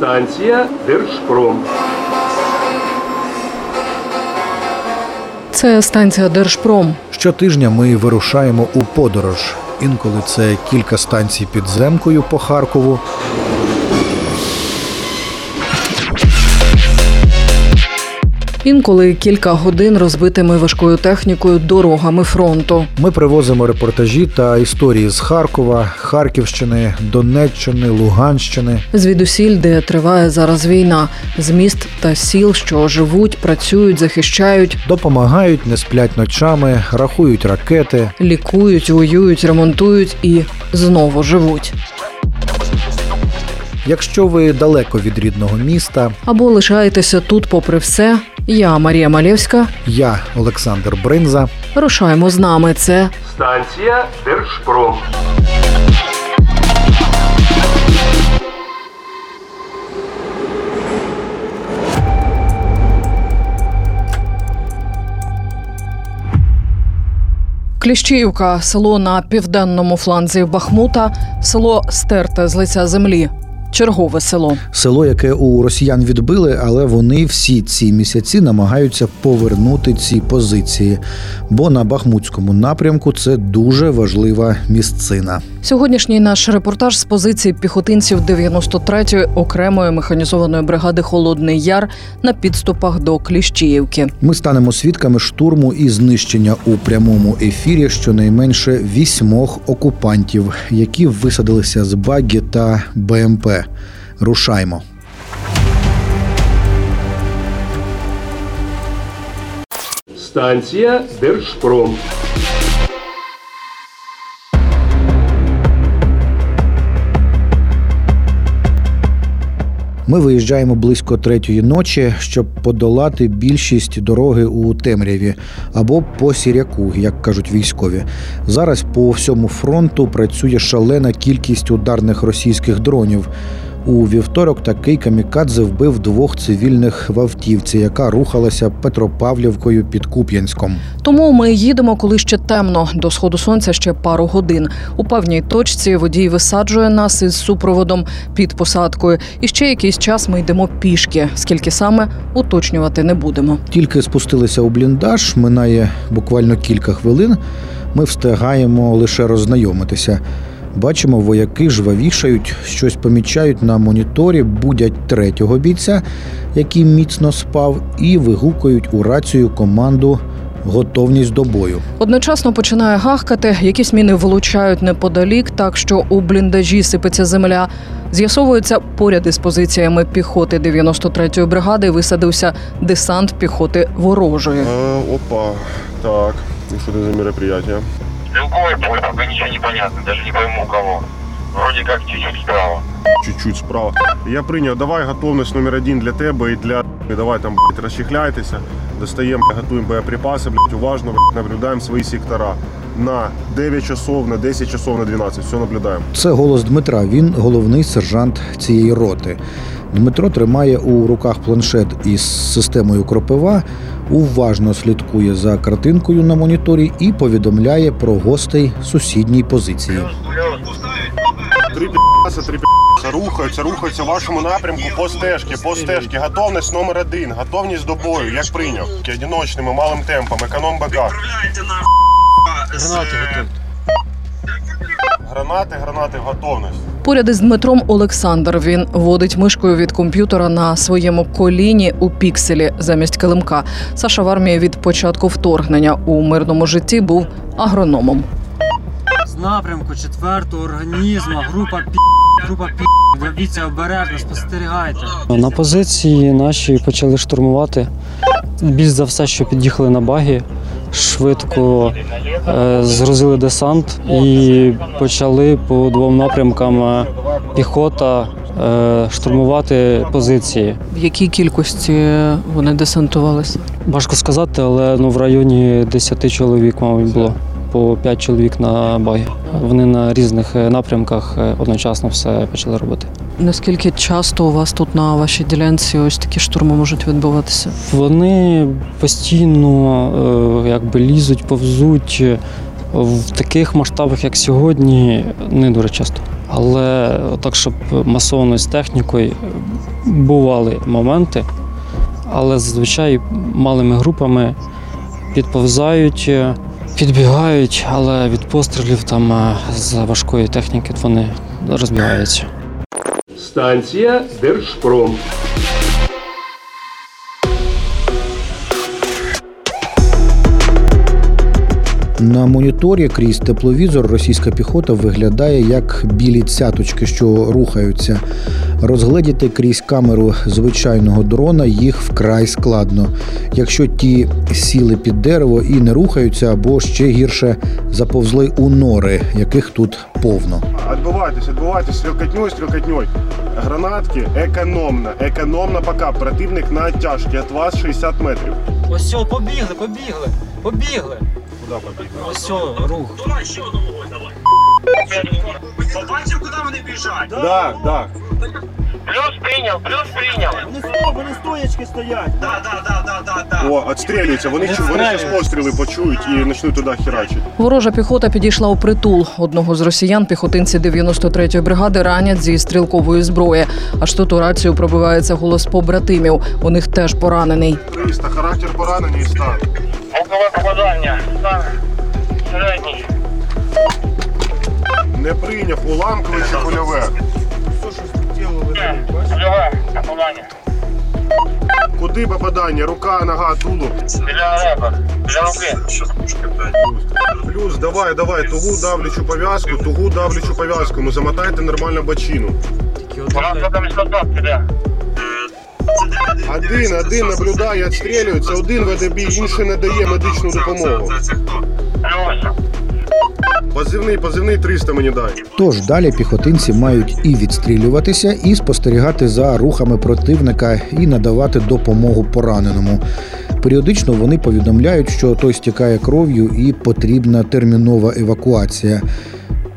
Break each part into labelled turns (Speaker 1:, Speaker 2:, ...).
Speaker 1: Станція Держпром.
Speaker 2: Це станція Держпром.
Speaker 3: Щотижня ми вирушаємо у подорож. Інколи це кілька станцій підземкою по Харкову.
Speaker 2: Інколи кілька годин розбитими важкою технікою дорогами фронту.
Speaker 3: Ми привозимо репортажі та історії з Харкова, Харківщини, Донеччини, Луганщини.
Speaker 2: Звідусіль, де триває зараз війна, з міст та сіл, що живуть, працюють, захищають,
Speaker 3: Допомагають, не сплять ночами, рахують ракети.
Speaker 2: лікують, воюють, ремонтують і знову живуть.
Speaker 3: Якщо ви далеко від рідного міста,
Speaker 2: Або лишаєтеся тут, попри все. Я Марія Малєвська.
Speaker 3: я Олександр Бринза.
Speaker 2: Рушаємо з нами. Це
Speaker 1: Станція Держпром.
Speaker 2: Кліщіївка, село на південному фланзі Бахмута, село стерте з лиця землі. Чергове село.
Speaker 3: Село, яке у росіян відбили, але вони всі ці місяці намагаються повернути ці позиції. Бо на Бахмутському напрямку це дуже важлива місцина.
Speaker 2: Сьогоднішній наш репортаж з позиції піхотинців 93-ї окремої механізованої бригади Холодний Яр на підступах до Кліщіївки.
Speaker 3: Ми станемо свідками штурму і знищення у прямому ефірі щонайменше вісьмох окупантів, які висадилися з багі та БМП. Рушаймо.
Speaker 1: Станція Держпром.
Speaker 3: Ми виїжджаємо близько третьої ночі, щоб подолати більшість дороги у темряві або по сіряку, як кажуть військові. Зараз по всьому фронту працює шалена кількість ударних російських дронів. У вівторок такий камікадзе вбив двох цивільних в автівці, яка рухалася Петропавлівкою під Куп'янськом.
Speaker 2: Тому ми їдемо, коли ще темно. До сходу сонця ще пару годин. У певній точці водій висаджує нас із супроводом під посадкою. І ще якийсь час ми йдемо пішки. Скільки саме уточнювати не будемо.
Speaker 3: Тільки спустилися у бліндаж, минає буквально кілька хвилин. Ми встигаємо лише роззнайомитися. Бачимо, вояки жвавішають, щось помічають на моніторі, будять третього бійця, який міцно спав, і вигукують у рацію команду готовність до бою.
Speaker 2: Одночасно починає гахкати, якісь міни влучають неподалік, так що у бліндажі сипеться земля. З'ясовується, поряд із позиціями піхоти 93-ї бригади висадився десант піхоти ворожої.
Speaker 4: А, опа, так. И что это за мероприятие?
Speaker 5: Стрелковый будет, пока ничего не понятно, даже не пойму у кого. Вроде как чуть-чуть справа.
Speaker 4: Чуть-чуть справа. Я прийняв, давай готовність номер один для тебе і для і давай там блядь, розчехляйтеся, достаємо, готуємо боєприпаси, блядь, уважно блядь, наблюдаємо свої сектора. На 9 часов, на 10 часов, на 12. Все наблюдаємо.
Speaker 3: Це голос Дмитра. Він головний сержант цієї роти. Дмитро тримає у руках планшет із системою кропива, уважно слідкує за картинкою на моніторі і повідомляє про гостей сусідній позиції.
Speaker 4: Три пі***са, три пі***са рухаються, рухаються в вашому напрямку по стежці, по стежці. Готовність номер один, готовність до бою, як прийняв. Одиночними, малим темпом, економ БК. Гранати, гранати в готовність.
Speaker 2: Поряд із Дмитром Олександр. Він водить мишкою від комп'ютера на своєму коліні у пікселі замість килимка. Саша в армії від початку вторгнення у мирному житті був агрономом.
Speaker 6: Напрямку четвертого організму, група пі... група пі... Дивіться обережно, спостерігайте.
Speaker 7: На позиції наші почали штурмувати. Більш за все, що під'їхали на багі, швидко е, згрузили десант і почали по двом напрямкам е, піхота е, штурмувати позиції.
Speaker 2: В якій кількості вони десантувалися?
Speaker 7: Важко сказати, але ну, в районі 10 чоловік, мабуть, було. По 5 чоловік на багі. Вони на різних е, напрямках е, одночасно все почали робити.
Speaker 2: Наскільки часто у вас тут на вашій ділянці ось такі штурми можуть відбуватися?
Speaker 7: Вони постійно е, якби лізуть, повзуть. В таких масштабах, як сьогодні, не дуже часто. Але так, щоб масово з технікою, бували моменти, але зазвичай малими групами підповзають, підбігають, але від пострілів там е, з важкої техніки вони розбігаються.
Speaker 1: Станція Держпром.
Speaker 3: На моніторі крізь тепловізор російська піхота виглядає як білі цяточки, що рухаються. Розгледіти крізь камеру звичайного дрона їх вкрай складно. Якщо ті сіли під дерево і не рухаються, або ще гірше заповзли у нори, яких тут повно.
Speaker 4: Отбывайтесь, отбывайтесь, стрелкотней, стрелкотней. Гранатки економно, економно пока. Противник на оттяжці, від вас 60 метрів.
Speaker 6: Ось все, побігли, побігли, побігли.
Speaker 4: Куди побіг?
Speaker 6: Ось все, рух.
Speaker 5: Побачив, куди вони біжать?
Speaker 4: Да, да.
Speaker 5: Плюс прийняв, плюс прийняв.
Speaker 8: Вони стоячки стоять.
Speaker 5: Да, да, да, да, да, да.
Speaker 4: О, отстрілюються. Вони, чу- вони зараз постріли почують і почнуть туди херачити.
Speaker 2: Ворожа піхота підійшла у притул. Одного з росіян піхотинці 93-ї бригади ранять зі стрілкової зброї. Аж тут у рацію пробивається голос побратимів. У них теж поранений.
Speaker 4: 300, характер поранення і стан.
Speaker 5: Звукове попадання. Стан середній.
Speaker 4: Не прийняв уламкове чи польове.
Speaker 5: Польове попадання.
Speaker 4: Куди попадання? Рука, нога, тулуб.
Speaker 5: Біля ребер. Біля руки.
Speaker 4: Плюс, давай, давай, тугу давлячу пов'язку, тугу давлячу пов'язку. Ну замотайте нормально бочину.
Speaker 5: У нас там піде.
Speaker 4: Один, один наблюдає, відстрілюється, один веде бій, інший не дає медичну допомогу. Позивний, позивний 300 мені дай.
Speaker 3: Тож далі піхотинці мають і відстрілюватися, і спостерігати за рухами противника, і надавати допомогу пораненому. Періодично вони повідомляють, що той стікає кров'ю і потрібна термінова евакуація.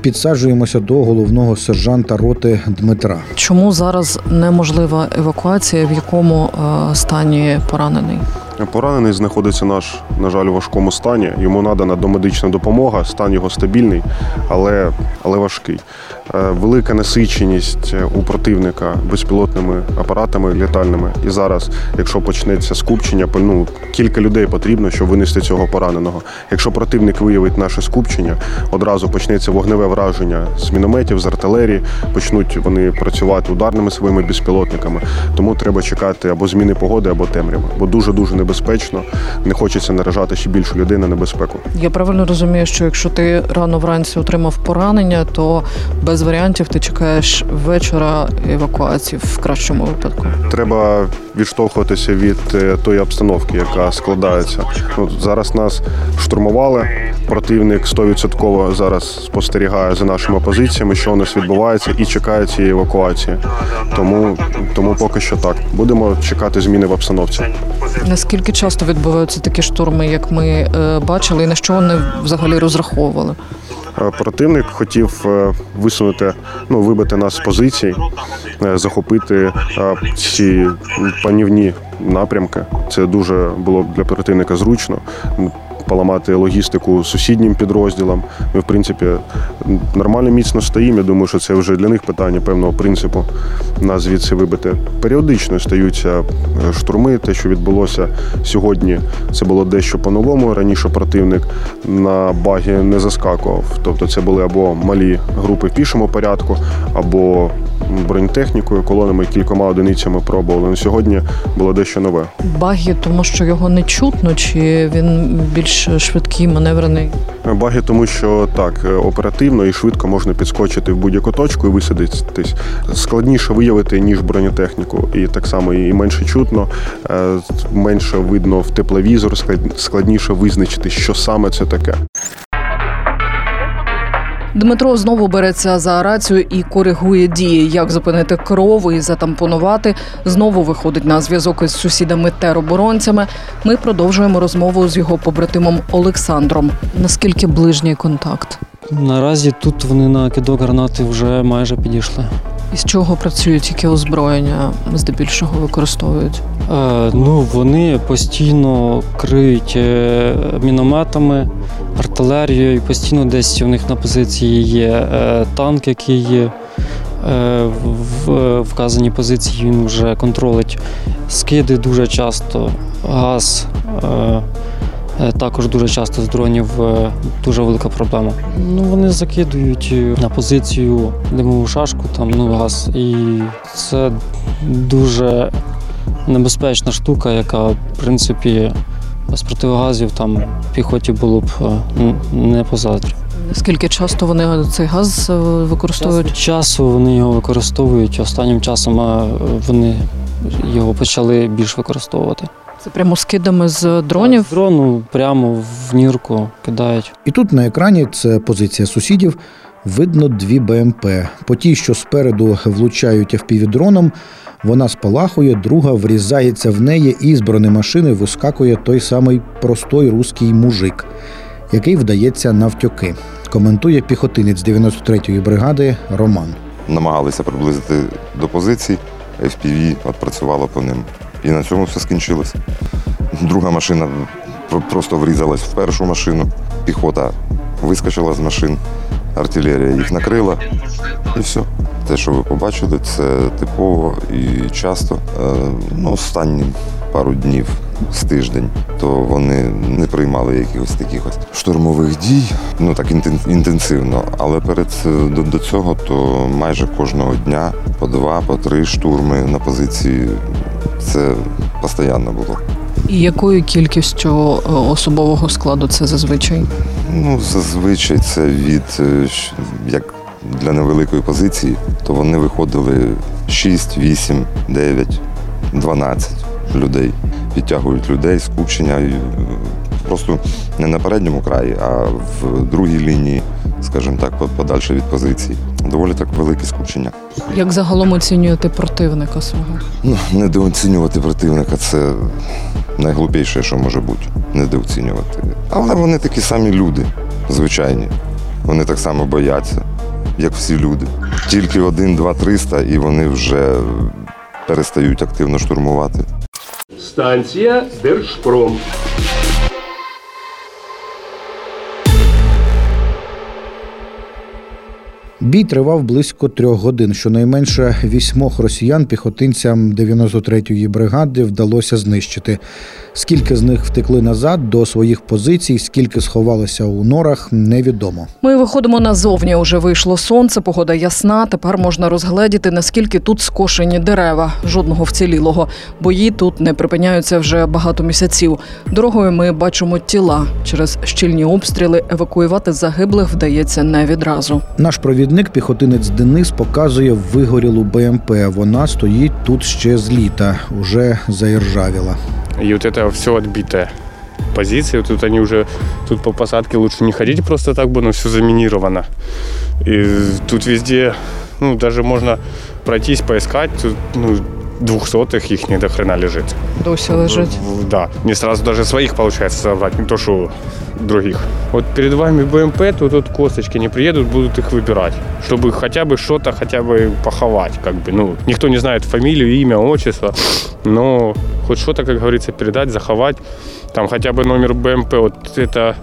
Speaker 3: Підсаджуємося до головного сержанта роти Дмитра.
Speaker 2: Чому зараз неможлива евакуація? В якому е, стані поранений?
Speaker 4: Поранений знаходиться наш, на жаль, у важкому стані. Йому надана домедична допомога, стан його стабільний, але, але важкий. Е, Велика насиченість е, у противника безпілотними апаратами літальними. І зараз, якщо почнеться скупчення, ну, кілька людей потрібно, щоб винести цього пораненого. Якщо противник виявить наше скупчення, одразу почнеться вогневе враження з мінометів, з артилерії, почнуть вони працювати ударними своїми безпілотниками. Тому треба чекати або зміни погоди, або темряви, бо дуже дуже небезпечно. Не хочеться наражати ще більше людей на небезпеку.
Speaker 2: Я правильно розумію, що якщо ти рано вранці отримав поранення, то без варіантів ти чекаєш вечора евакуації в кращому випадку.
Speaker 4: Треба відштовхуватися від е, тої обстановки, яка складається. Ну, зараз нас штурмували. Противник 100% зараз спостерігає за нашими позиціями, що у нас відбувається, і чекає цієї евакуації. Тому, тому поки що так. Будемо чекати зміни в обстановці.
Speaker 2: Наскільки часто відбуваються такі штурми, як ми е, бачили, і на що вони взагалі розраховували?
Speaker 4: Е, Противник хотів е, висунути, ну вибити нас з позицій, захопити ці панівні напрямки. Це дуже було для противника зручно. Поламати логістику сусіднім підрозділам. Ми, в принципі, нормально міцно стоїмо. Я думаю, що це вже для них питання певного принципу нас звідси вибити. Періодично стаються е, штурми. Те, що відбулося сьогодні, це було дещо по-новому. Раніше противник на багі не заскакував. Тобто це були або малі групи в пішому порядку, або бронетехнікою, колонами кількома одиницями пробували. На сьогодні було дещо нове.
Speaker 2: Багі, тому що його не чутно, чи він більш швидкий, маневрений?
Speaker 4: Баги, тому що так е, оперативно і швидко можна підскочити в будь-яку точку і висадитись. Складніше виявити ніж бронетехніку, і так само і менше чутно, е, менше видно в тепловізор, склад- складніше визначити, що саме це таке.
Speaker 2: Дмитро знову береться за рацію і коригує дії, як зупинити кров і затампонувати. Знову виходить на зв'язок із сусідами тероборонцями. Ми продовжуємо розмову з його побратимом Олександром. Наскільки ближній контакт?
Speaker 7: Наразі тут вони на кидок гранати вже майже підійшли.
Speaker 2: Із чого працюють, яке озброєння здебільшого використовують?
Speaker 7: Е, ну, вони постійно криють е, мінометами, артилерією, постійно десь у них на позиції є е, танк, який є. е, В в вказаній позиції він вже контролить скиди дуже часто, газ. Е, Також дуже часто з дронів е, дуже велика проблема. Ну, вони закидують е, на позицію димову шашку, там ну, газ. І це дуже небезпечна штука, яка, в принципі, без противогазів там піхоті було б не позадрі.
Speaker 2: Скільки часто вони цей газ використовують?
Speaker 7: Час від часу вони його використовують. Останнім часом вони його почали більш використовувати.
Speaker 2: Це прямо скидами з дронів.
Speaker 7: З дрону прямо в нірку кидають.
Speaker 3: І тут на екрані це позиція сусідів. Видно дві БМП. По тій, що спереду влучають FPV-дроном, вона спалахує, друга врізається в неї, і з бронемашини вискакує той самий простой руський мужик, який вдається навтьоки. Коментує піхотинець 93-ї бригади Роман.
Speaker 9: намагалися приблизити до позицій, FPV відпрацювало по ним. І на цьому все скінчилось. Друга машина просто врізалась в першу машину, піхота вискочила з машин, артилерія їх накрила і все. Те, що ви побачили, це типово і часто. Е, Ну, останні пару днів з тиждень, то вони не приймали якихось таких ось штурмових дій, ну так інтен- інтенсивно. Але перед е, до, до цього то майже кожного дня по два, по три штурми на позиції. Це постійно було.
Speaker 2: І якою кількістю е, особового складу це зазвичай?
Speaker 9: Ну, зазвичай це від е, як для невеликої позиції, то вони виходили 6, 8, 9, 12 людей. Підтягують людей, скупчення. е, Просто не на передньому краї, а в другій лінії, скажімо так, по- подальше від позиції. Доволі так велике скупчення.
Speaker 2: Як загалом оцінюєте противника свого?
Speaker 9: Ну, недооцінювати противника це найглупіше, що може бути. Недооцінювати. Але вони такі самі люди, звичайні. Вони так само бояться, як всі люди. Тільки один, два, триста, і вони вже перестають активно штурмувати.
Speaker 1: Станція Держпром.
Speaker 3: Бій тривав близько трьох годин. Щонайменше вісьмох росіян піхотинцям 93-ї бригади вдалося знищити. Скільки з них втекли назад до своїх позицій, скільки сховалося у норах, невідомо.
Speaker 2: Ми виходимо назовні. Уже вийшло сонце, погода ясна. Тепер можна розгледіти, наскільки тут скошені дерева. Жодного вцілілого. Бої тут не припиняються вже багато місяців. Дорогою ми бачимо тіла. Через щільні обстріли евакуювати загиблих вдається не відразу.
Speaker 3: Наш провідник, піхотинець Денис, показує вигорілу БМП. Вона стоїть тут ще з літа, уже заіржавіла.
Speaker 10: И вот это все отбитое. Позиции, тут они уже, тут по посадке лучше не ходить просто так, бы, но все заминировано. И тут везде, ну, даже можно пройтись, поискать, тут, ну, двухсотых их не до хрена лежит. В- в- Да, не сразу даже своих получается собрать, не то что других. Вот перед вами БМП, то тут косточки не приедут, будут их выбирать, чтобы хотя бы что-то хотя бы поховать, как бы, ну, никто не знает фамилию, имя, отчество, но хоть что-то, как говорится, передать, заховать, там хотя бы номер БМП, вот это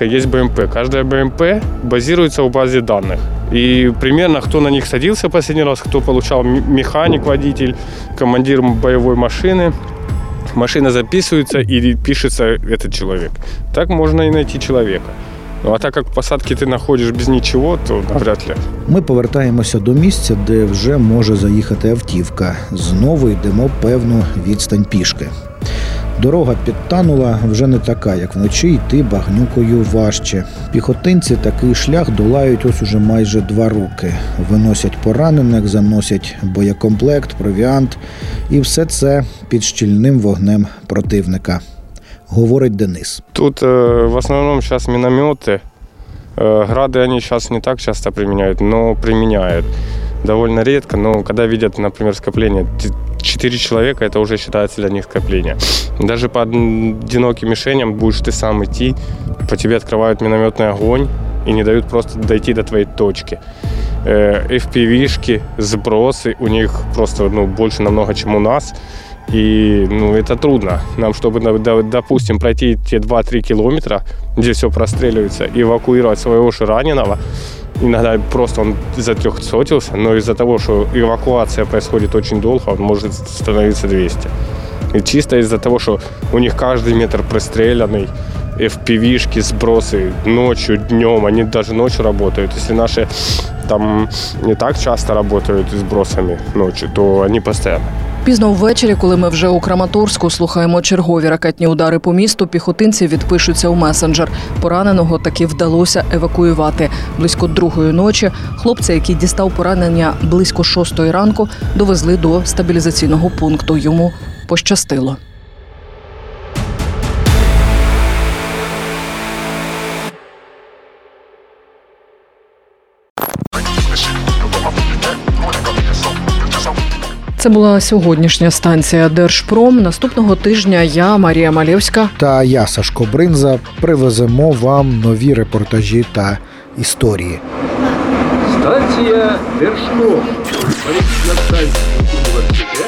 Speaker 10: есть БМП. Каждая БМП базируется в базе данных. И примерно кто на них садился последний раз, кто получал м- механик, водитель, командир боевой машины, машина записывается и пишется этот человек. Так можно и найти человека. Ну, а так как в посадке ты находишь без ничего, то навряд ли.
Speaker 3: Ми повертаємося до місця, де вже може заїхати автівка. Знову йдемо певну відстань пішки. Дорога підтанула вже не така, як вночі йти багнюкою важче. Піхотинці такий шлях долають ось уже майже два роки. Виносять поранених, заносять боєкомплект, провіант, і все це під щільним вогнем противника. Говорить Денис.
Speaker 10: Тут э, в основном сейчас минометы. Э, грады они сейчас не так часто применяют, но применяют. Довольно редко, но когда видят, например, скопление, т- четыре человека, это уже считается для них скопление. Даже по одиноким мишеням будешь ты сам идти, по тебе открывают минометный огонь, и не дают просто дойти до твоей точки. Э, FPV-шки, сбросы, у них просто ну, больше намного, чем у нас. И ну, это трудно. Нам, чтобы, допустим, пройти те 2-3 километра, где все простреливается, эвакуировать своего же раненого, иногда просто он затрехсотился, но из-за того, что эвакуация происходит очень долго, он может становиться 200. И чисто из-за того, что у них каждый метр простреленный, FPV-шки, сбросы ночью, днем, они даже ночью работают. Если наши там не так часто работают сбросами ночью, то они постоянно.
Speaker 2: Пізно ввечері, коли ми вже у Краматорську слухаємо чергові ракетні удари по місту, піхотинці відпишуться у месенджер. Пораненого таки вдалося евакуювати. Близько другої ночі хлопця, який дістав поранення близько шостої ранку, довезли до стабілізаційного пункту. Йому пощастило. Це була сьогоднішня станція Держпром. Наступного тижня я, Марія Малєвська,
Speaker 3: Та я, Сашко Бринза, привеземо вам нові репортажі та історії.
Speaker 1: Станція Держпром. Політична станція університету.